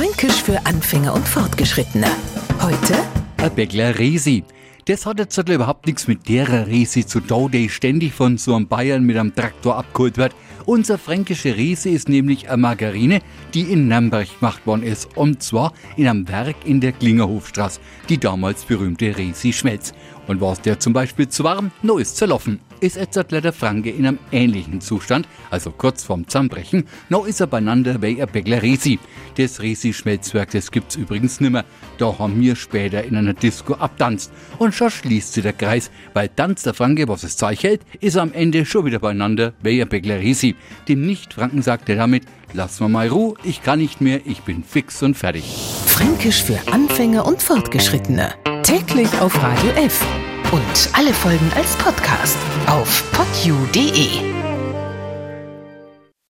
Fränkisch für Anfänger und Fortgeschrittene. Heute Ein Bäckler Resi. Das hat jetzt überhaupt nichts mit der Resi zu tun, die ständig von so einem Bayern mit einem Traktor abgeholt wird. Unser fränkische Resi ist nämlich eine Margarine, die in Nürnberg gemacht worden ist. Und zwar in einem Werk in der Klingerhofstraße, die damals berühmte Resi Schmelz. Und war es der zum Beispiel zu warm, no ist zerlaufen. Ist jetzt der Franke in einem ähnlichen Zustand, also kurz vorm Zusammenbrechen, no ist er beieinander wie ein Bäckler Resi. Das Resi-Schmelzwerk, das gibt's übrigens nimmer. Da haben wir später in einer Disco abtanzt. Und schon schließt sich der Kreis, weil tanzt der Franke, was es Zeug hält, ist am Ende schon wieder beieinander wie ein Bäckler Resi. Dem Nicht-Franken sagt er damit, lass mir mal Ruhe, ich kann nicht mehr, ich bin fix und fertig. Fränkisch für Anfänger und Fortgeschrittene. Täglich auf Radio F. Und alle Folgen als Podcast auf podu.de.